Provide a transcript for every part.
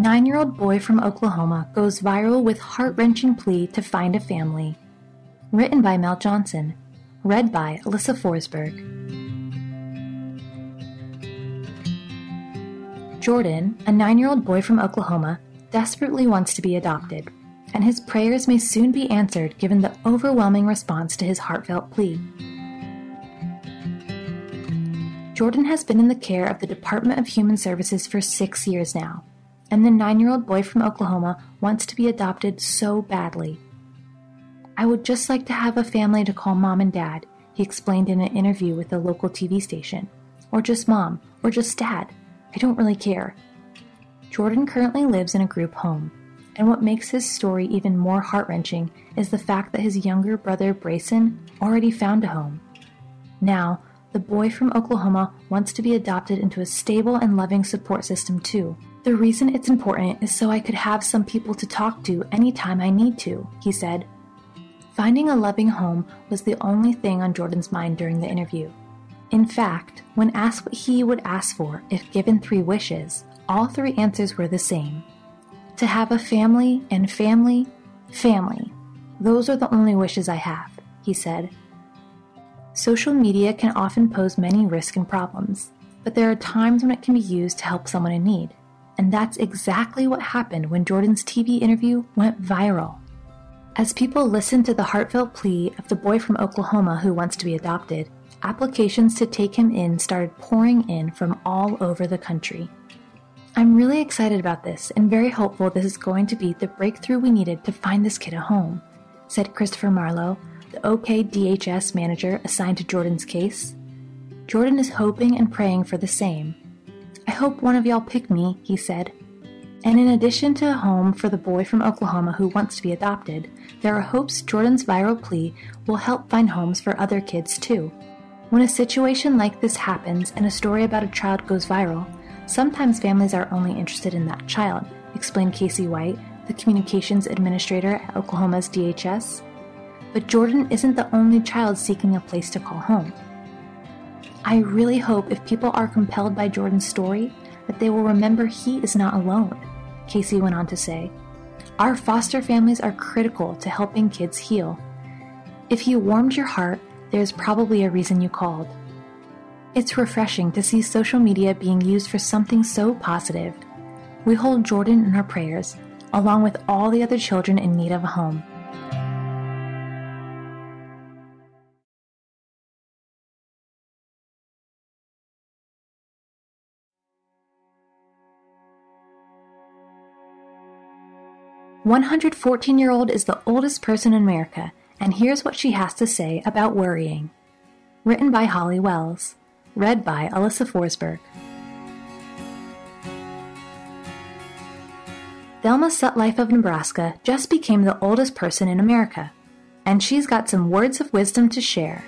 Nine year old boy from Oklahoma goes viral with heart wrenching plea to find a family. Written by Mel Johnson. Read by Alyssa Forsberg. Jordan, a nine year old boy from Oklahoma, desperately wants to be adopted, and his prayers may soon be answered given the overwhelming response to his heartfelt plea. Jordan has been in the care of the Department of Human Services for six years now, and the nine year old boy from Oklahoma wants to be adopted so badly. I would just like to have a family to call mom and dad, he explained in an interview with a local TV station. Or just mom, or just dad. I don't really care. Jordan currently lives in a group home, and what makes his story even more heart wrenching is the fact that his younger brother Brayson already found a home. Now, the boy from Oklahoma wants to be adopted into a stable and loving support system too. The reason it's important is so I could have some people to talk to anytime I need to, he said. Finding a loving home was the only thing on Jordan's mind during the interview. In fact, when asked what he would ask for if given three wishes, all three answers were the same to have a family and family, family. Those are the only wishes I have, he said. Social media can often pose many risks and problems, but there are times when it can be used to help someone in need. And that's exactly what happened when Jordan's TV interview went viral. As people listened to the heartfelt plea of the boy from Oklahoma who wants to be adopted, applications to take him in started pouring in from all over the country. I'm really excited about this and very hopeful this is going to be the breakthrough we needed to find this kid a home, said Christopher Marlowe, the OKDHS manager assigned to Jordan's case. Jordan is hoping and praying for the same. I hope one of y'all pick me, he said. And in addition to a home for the boy from Oklahoma who wants to be adopted, there are hopes Jordan's viral plea will help find homes for other kids too. When a situation like this happens and a story about a child goes viral, sometimes families are only interested in that child, explained Casey White, the communications administrator at Oklahoma's DHS. But Jordan isn't the only child seeking a place to call home. I really hope if people are compelled by Jordan's story, that they will remember he is not alone. Casey went on to say. Our foster families are critical to helping kids heal. If you warmed your heart, there's probably a reason you called. It's refreshing to see social media being used for something so positive. We hold Jordan in our prayers, along with all the other children in need of a home. 114 year old is the oldest person in America, and here's what she has to say about worrying. Written by Holly Wells. Read by Alyssa Forsberg. Thelma Sutcliffe of Nebraska just became the oldest person in America, and she's got some words of wisdom to share.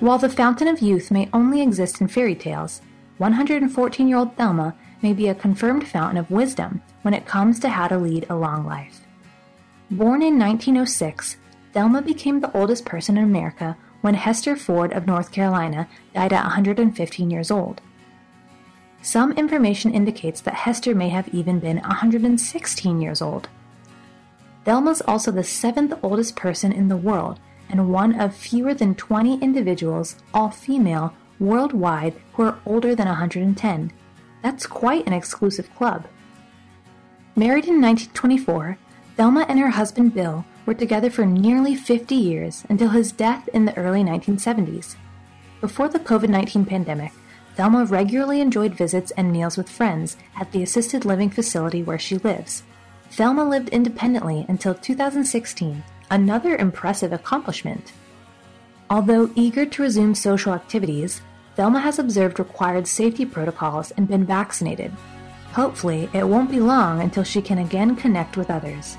While the fountain of youth may only exist in fairy tales, 114 year old Thelma may be a confirmed fountain of wisdom when it comes to how to lead a long life. Born in 1906, Thelma became the oldest person in America when Hester Ford of North Carolina died at 115 years old. Some information indicates that Hester may have even been 116 years old. Thelma's also the seventh oldest person in the world and one of fewer than 20 individuals, all female, worldwide who are older than 110. That's quite an exclusive club. Married in 1924, Thelma and her husband Bill were together for nearly 50 years until his death in the early 1970s. Before the COVID 19 pandemic, Thelma regularly enjoyed visits and meals with friends at the assisted living facility where she lives. Thelma lived independently until 2016, another impressive accomplishment. Although eager to resume social activities, Thelma has observed required safety protocols and been vaccinated. Hopefully, it won't be long until she can again connect with others.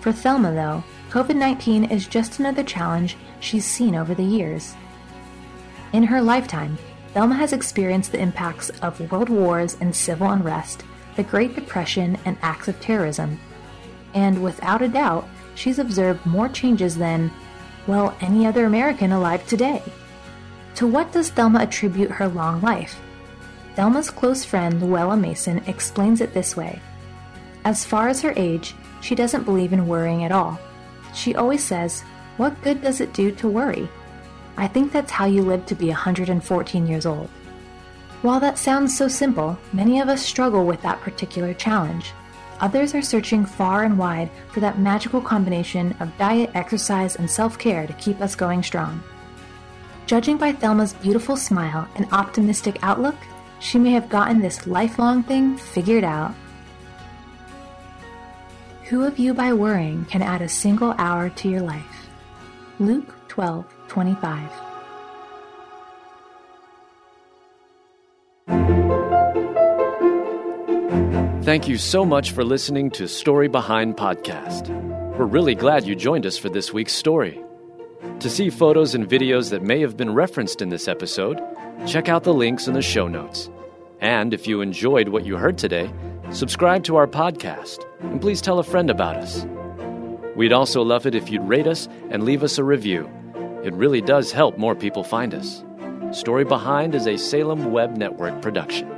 For Thelma, though, COVID 19 is just another challenge she's seen over the years. In her lifetime, Thelma has experienced the impacts of world wars and civil unrest, the Great Depression, and acts of terrorism. And without a doubt, she's observed more changes than, well, any other American alive today. To what does Thelma attribute her long life? Thelma's close friend Luella Mason explains it this way As far as her age, she doesn't believe in worrying at all. She always says, What good does it do to worry? I think that's how you live to be 114 years old. While that sounds so simple, many of us struggle with that particular challenge. Others are searching far and wide for that magical combination of diet, exercise, and self care to keep us going strong. Judging by Thelma's beautiful smile and optimistic outlook, she may have gotten this lifelong thing figured out. Who of you by worrying can add a single hour to your life? Luke 12 25. Thank you so much for listening to Story Behind Podcast. We're really glad you joined us for this week's story. To see photos and videos that may have been referenced in this episode, check out the links in the show notes. And if you enjoyed what you heard today, subscribe to our podcast and please tell a friend about us. We'd also love it if you'd rate us and leave us a review. It really does help more people find us. Story Behind is a Salem Web Network production.